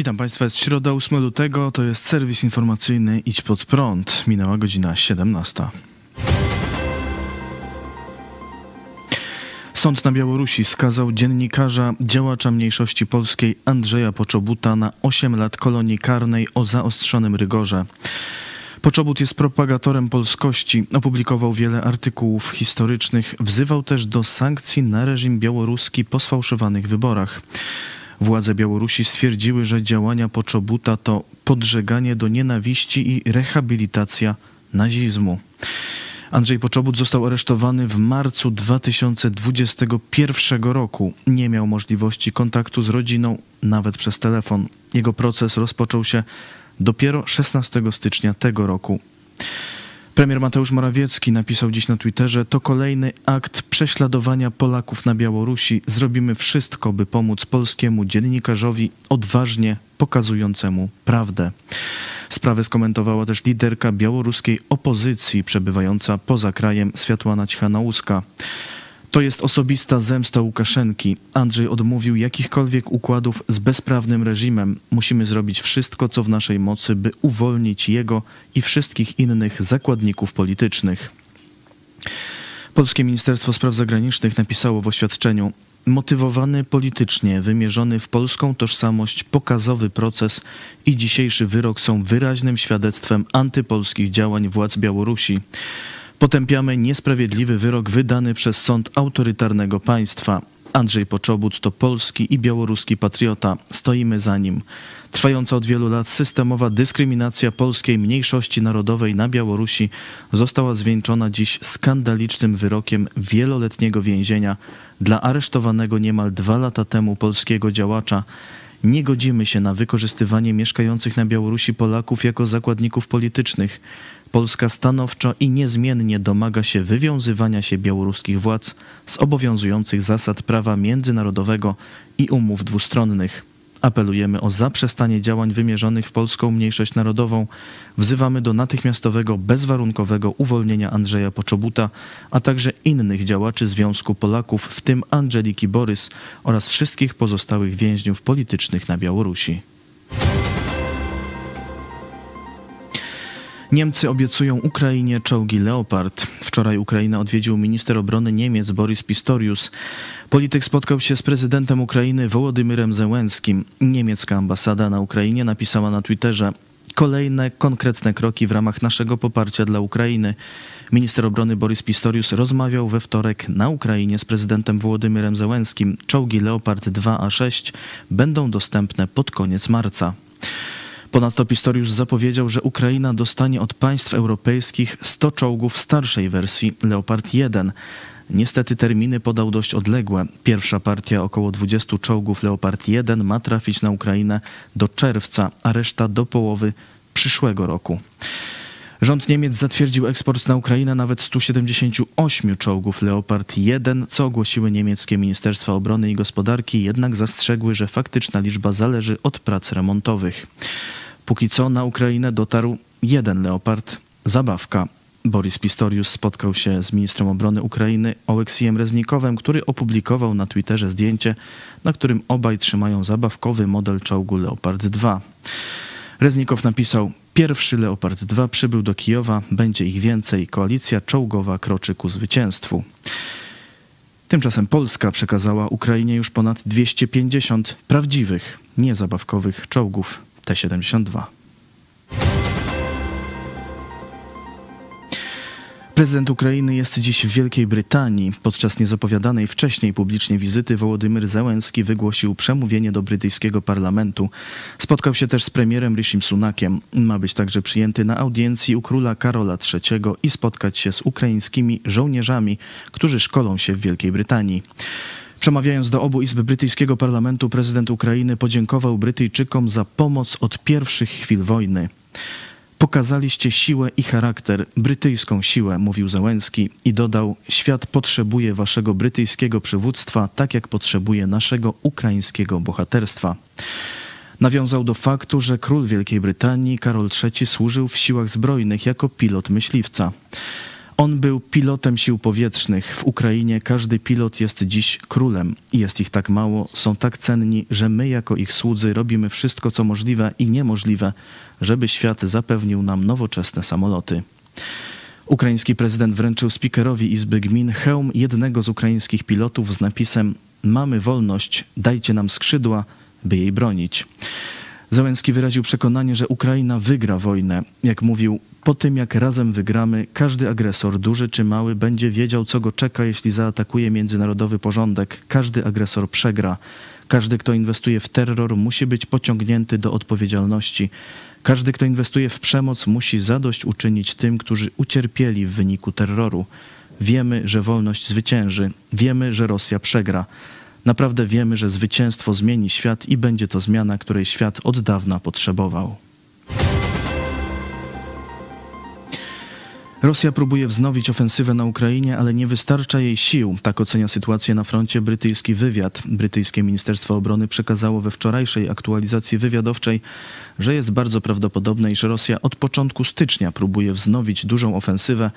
Witam Państwa, jest środa 8 lutego, to jest serwis informacyjny Idź Pod Prąd. Minęła godzina 17. Sąd na Białorusi skazał dziennikarza, działacza mniejszości polskiej Andrzeja Poczobuta na 8 lat kolonii karnej o zaostrzonym rygorze. Poczobut jest propagatorem polskości, opublikował wiele artykułów historycznych, wzywał też do sankcji na reżim białoruski po sfałszowanych wyborach. Władze Białorusi stwierdziły, że działania Poczobuta to podżeganie do nienawiści i rehabilitacja nazizmu. Andrzej Poczobut został aresztowany w marcu 2021 roku. Nie miał możliwości kontaktu z rodziną, nawet przez telefon. Jego proces rozpoczął się dopiero 16 stycznia tego roku. Premier Mateusz Morawiecki napisał dziś na Twitterze: To kolejny akt prześladowania Polaków na Białorusi. Zrobimy wszystko, by pomóc polskiemu dziennikarzowi odważnie pokazującemu prawdę. Sprawę skomentowała też liderka białoruskiej opozycji przebywająca poza krajem Światłana Cichanouska. To jest osobista zemsta Łukaszenki. Andrzej odmówił jakichkolwiek układów z bezprawnym reżimem. Musimy zrobić wszystko, co w naszej mocy, by uwolnić jego i wszystkich innych zakładników politycznych. Polskie Ministerstwo Spraw Zagranicznych napisało w oświadczeniu: Motywowany politycznie, wymierzony w polską tożsamość, pokazowy proces i dzisiejszy wyrok są wyraźnym świadectwem antypolskich działań władz Białorusi. Potępiamy niesprawiedliwy wyrok wydany przez sąd autorytarnego państwa. Andrzej Poczobut to polski i białoruski patriota. Stoimy za nim. Trwająca od wielu lat systemowa dyskryminacja polskiej mniejszości narodowej na Białorusi została zwieńczona dziś skandalicznym wyrokiem wieloletniego więzienia dla aresztowanego niemal dwa lata temu polskiego działacza. Nie godzimy się na wykorzystywanie mieszkających na Białorusi Polaków jako zakładników politycznych. Polska stanowczo i niezmiennie domaga się wywiązywania się białoruskich władz z obowiązujących zasad prawa międzynarodowego i umów dwustronnych. Apelujemy o zaprzestanie działań wymierzonych w polską mniejszość narodową. Wzywamy do natychmiastowego, bezwarunkowego uwolnienia Andrzeja Poczobuta, a także innych działaczy Związku Polaków, w tym Angeliki Borys oraz wszystkich pozostałych więźniów politycznych na Białorusi. Niemcy obiecują Ukrainie czołgi Leopard. Wczoraj Ukraina odwiedził minister obrony Niemiec Boris Pistorius. Polityk spotkał się z prezydentem Ukrainy Wołodymyrem Zełenskim. Niemiecka ambasada na Ukrainie napisała na Twitterze: Kolejne konkretne kroki w ramach naszego poparcia dla Ukrainy. Minister obrony Boris Pistorius rozmawiał we wtorek na Ukrainie z prezydentem Wołodymyrem Zełenskim. Czołgi Leopard 2A6 będą dostępne pod koniec marca. Ponadto Pistorius zapowiedział, że Ukraina dostanie od państw europejskich 100 czołgów starszej wersji Leopard 1. Niestety terminy podał dość odległe. Pierwsza partia około 20 czołgów Leopard 1 ma trafić na Ukrainę do czerwca, a reszta do połowy przyszłego roku. Rząd Niemiec zatwierdził eksport na Ukrainę nawet 178 czołgów Leopard 1, co ogłosiły niemieckie Ministerstwa Obrony i Gospodarki, jednak zastrzegły, że faktyczna liczba zależy od prac remontowych. Póki co na Ukrainę dotarł jeden Leopard, zabawka. Boris Pistorius spotkał się z ministrem obrony Ukrainy Oleksijem Reznikowem, który opublikował na Twitterze zdjęcie, na którym obaj trzymają zabawkowy model czołgu Leopard 2. Reznikow napisał: Pierwszy Leopard 2 przybył do Kijowa, będzie ich więcej. Koalicja czołgowa kroczy ku zwycięstwu. Tymczasem Polska przekazała Ukrainie już ponad 250 prawdziwych, niezabawkowych czołgów T-72. Prezydent Ukrainy jest dziś w Wielkiej Brytanii. Podczas niezapowiadanej wcześniej publicznie wizyty Wołodymyr Zełenski wygłosił przemówienie do brytyjskiego parlamentu. Spotkał się też z premierem Rishim Sunakiem. Ma być także przyjęty na audiencji u króla Karola III i spotkać się z ukraińskimi żołnierzami, którzy szkolą się w Wielkiej Brytanii. Przemawiając do obu izb brytyjskiego parlamentu, prezydent Ukrainy podziękował Brytyjczykom za pomoc od pierwszych chwil wojny. Pokazaliście siłę i charakter, brytyjską siłę, mówił Załęski i dodał: Świat potrzebuje waszego brytyjskiego przywództwa, tak jak potrzebuje naszego ukraińskiego bohaterstwa. Nawiązał do faktu, że król Wielkiej Brytanii Karol III służył w siłach zbrojnych jako pilot myśliwca. On był pilotem sił powietrznych. W Ukrainie każdy pilot jest dziś królem. Jest ich tak mało, są tak cenni, że my jako ich słudzy robimy wszystko, co możliwe i niemożliwe, żeby świat zapewnił nam nowoczesne samoloty. Ukraiński prezydent wręczył speakerowi Izby Gmin hełm jednego z ukraińskich pilotów z napisem Mamy wolność, dajcie nam skrzydła, by jej bronić. Załęski wyraził przekonanie, że Ukraina wygra wojnę. Jak mówił, po tym jak razem wygramy, każdy agresor, duży czy mały, będzie wiedział, co go czeka, jeśli zaatakuje międzynarodowy porządek. Każdy agresor przegra. Każdy, kto inwestuje w terror, musi być pociągnięty do odpowiedzialności. Każdy, kto inwestuje w przemoc, musi zadość uczynić tym, którzy ucierpieli w wyniku terroru. Wiemy, że wolność zwycięży. Wiemy, że Rosja przegra. Naprawdę wiemy, że zwycięstwo zmieni świat i będzie to zmiana, której świat od dawna potrzebował. Rosja próbuje wznowić ofensywę na Ukrainie, ale nie wystarcza jej sił. Tak ocenia sytuację na froncie brytyjski wywiad. Brytyjskie Ministerstwo Obrony przekazało we wczorajszej aktualizacji wywiadowczej, że jest bardzo prawdopodobne, iż Rosja od początku stycznia próbuje wznowić dużą ofensywę,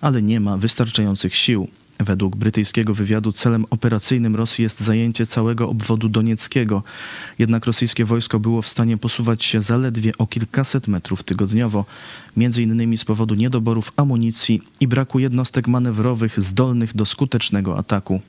ale nie ma wystarczających sił. Według brytyjskiego wywiadu celem operacyjnym Rosji jest zajęcie całego obwodu donieckiego. Jednak rosyjskie wojsko było w stanie posuwać się zaledwie o kilkaset metrów tygodniowo, między innymi z powodu niedoborów amunicji i braku jednostek manewrowych zdolnych do skutecznego ataku.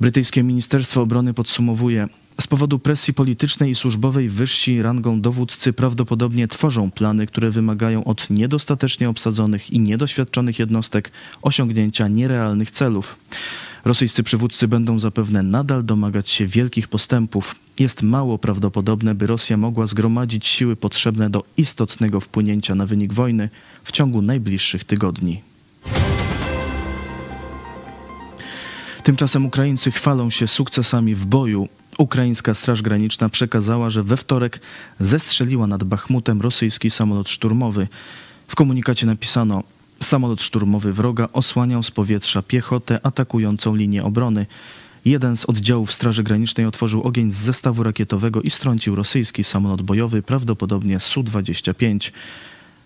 Brytyjskie Ministerstwo Obrony podsumowuje, z powodu presji politycznej i służbowej wyżsi rangą dowódcy prawdopodobnie tworzą plany, które wymagają od niedostatecznie obsadzonych i niedoświadczonych jednostek osiągnięcia nierealnych celów. Rosyjscy przywódcy będą zapewne nadal domagać się wielkich postępów. Jest mało prawdopodobne, by Rosja mogła zgromadzić siły potrzebne do istotnego wpłynięcia na wynik wojny w ciągu najbliższych tygodni. Tymczasem Ukraińcy chwalą się sukcesami w boju. Ukraińska Straż Graniczna przekazała, że we wtorek zestrzeliła nad Bachmutem rosyjski samolot szturmowy. W komunikacie napisano: Samolot szturmowy wroga osłaniał z powietrza piechotę atakującą linię obrony. Jeden z oddziałów Straży Granicznej otworzył ogień z zestawu rakietowego i strącił rosyjski samolot bojowy, prawdopodobnie Su-25.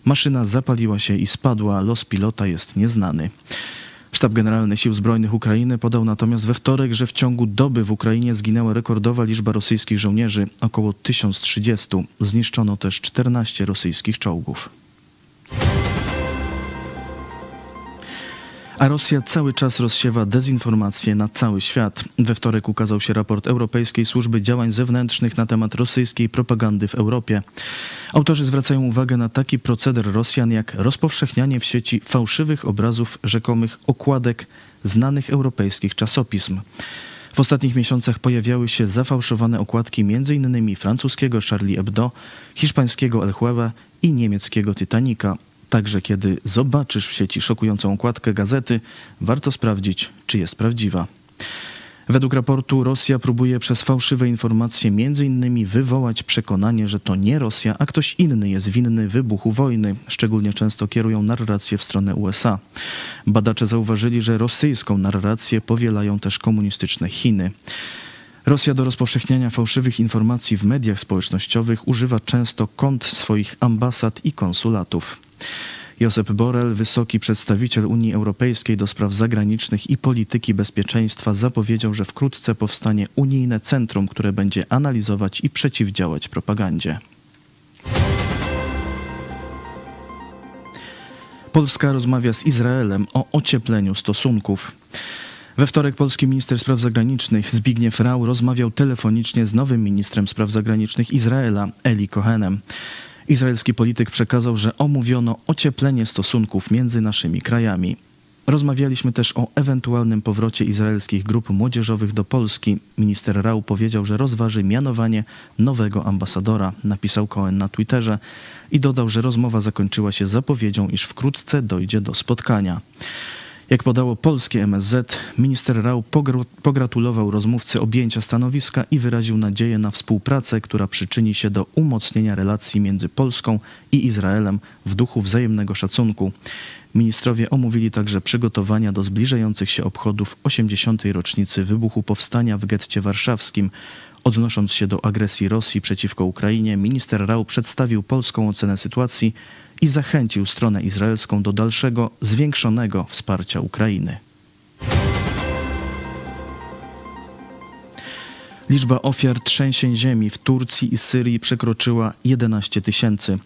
Maszyna zapaliła się i spadła, los pilota jest nieznany. Sztab Generalny Sił Zbrojnych Ukrainy podał natomiast we wtorek, że w ciągu doby w Ukrainie zginęła rekordowa liczba rosyjskich żołnierzy, około 1030. Zniszczono też 14 rosyjskich czołgów. A Rosja cały czas rozsiewa dezinformację na cały świat. We wtorek ukazał się raport Europejskiej Służby Działań Zewnętrznych na temat rosyjskiej propagandy w Europie. Autorzy zwracają uwagę na taki proceder Rosjan jak rozpowszechnianie w sieci fałszywych obrazów rzekomych okładek znanych europejskich czasopism. W ostatnich miesiącach pojawiały się zafałszowane okładki m.in. francuskiego Charlie Hebdo, hiszpańskiego El Jueve i niemieckiego Titanica. Także kiedy zobaczysz w sieci szokującą okładkę gazety, warto sprawdzić, czy jest prawdziwa. Według raportu Rosja próbuje przez fałszywe informacje innymi wywołać przekonanie, że to nie Rosja, a ktoś inny jest winny wybuchu wojny. Szczególnie często kierują narrację w stronę USA. Badacze zauważyli, że rosyjską narrację powielają też komunistyczne Chiny. Rosja do rozpowszechniania fałszywych informacji w mediach społecznościowych używa często kont swoich ambasad i konsulatów. Josep Borrell, wysoki przedstawiciel Unii Europejskiej do spraw zagranicznych i polityki bezpieczeństwa, zapowiedział, że wkrótce powstanie unijne centrum, które będzie analizować i przeciwdziałać propagandzie. Polska rozmawia z Izraelem o ociepleniu stosunków. We wtorek polski minister spraw zagranicznych Zbigniew Rau rozmawiał telefonicznie z nowym ministrem spraw zagranicznych Izraela, Eli Cohenem. Izraelski polityk przekazał, że omówiono ocieplenie stosunków między naszymi krajami. Rozmawialiśmy też o ewentualnym powrocie izraelskich grup młodzieżowych do Polski. Minister Rau powiedział, że rozważy mianowanie nowego ambasadora, napisał Cohen na Twitterze i dodał, że rozmowa zakończyła się zapowiedzią, iż wkrótce dojdzie do spotkania. Jak podało polskie MSZ, minister Rau pogratulował rozmówcy objęcia stanowiska i wyraził nadzieję na współpracę, która przyczyni się do umocnienia relacji między Polską i Izraelem w duchu wzajemnego szacunku. Ministrowie omówili także przygotowania do zbliżających się obchodów 80. rocznicy wybuchu powstania w getcie warszawskim Odnosząc się do agresji Rosji przeciwko Ukrainie, minister Rau przedstawił polską ocenę sytuacji i zachęcił stronę izraelską do dalszego, zwiększonego wsparcia Ukrainy. Liczba ofiar trzęsień ziemi w Turcji i Syrii przekroczyła 11 tysięcy.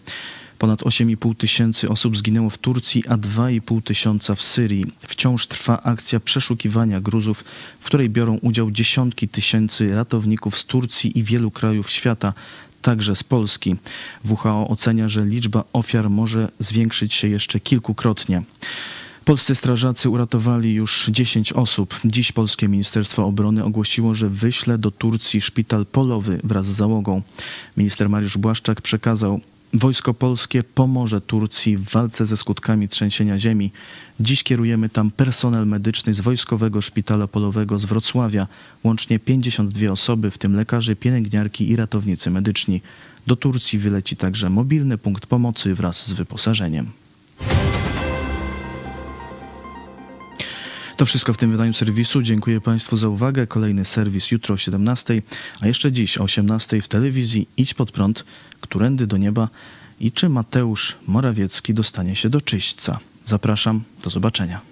Ponad 8,5 tysięcy osób zginęło w Turcji, a 2,5 tysiąca w Syrii. Wciąż trwa akcja przeszukiwania gruzów, w której biorą udział dziesiątki tysięcy ratowników z Turcji i wielu krajów świata, także z Polski. WHO ocenia, że liczba ofiar może zwiększyć się jeszcze kilkukrotnie. Polscy strażacy uratowali już 10 osób. Dziś polskie Ministerstwo Obrony ogłosiło, że wyśle do Turcji szpital polowy wraz z załogą. Minister Mariusz Błaszczak przekazał, Wojsko polskie pomoże Turcji w walce ze skutkami trzęsienia ziemi. Dziś kierujemy tam personel medyczny z Wojskowego Szpitala Polowego z Wrocławia, łącznie 52 osoby, w tym lekarze, pielęgniarki i ratownicy medyczni. Do Turcji wyleci także mobilny punkt pomocy wraz z wyposażeniem. To wszystko w tym wydaniu serwisu. Dziękuję Państwu za uwagę. Kolejny serwis jutro o 17, a jeszcze dziś o 18 w telewizji Idź pod prąd, którędy do nieba i czy Mateusz Morawiecki dostanie się do czyśćca. Zapraszam, do zobaczenia.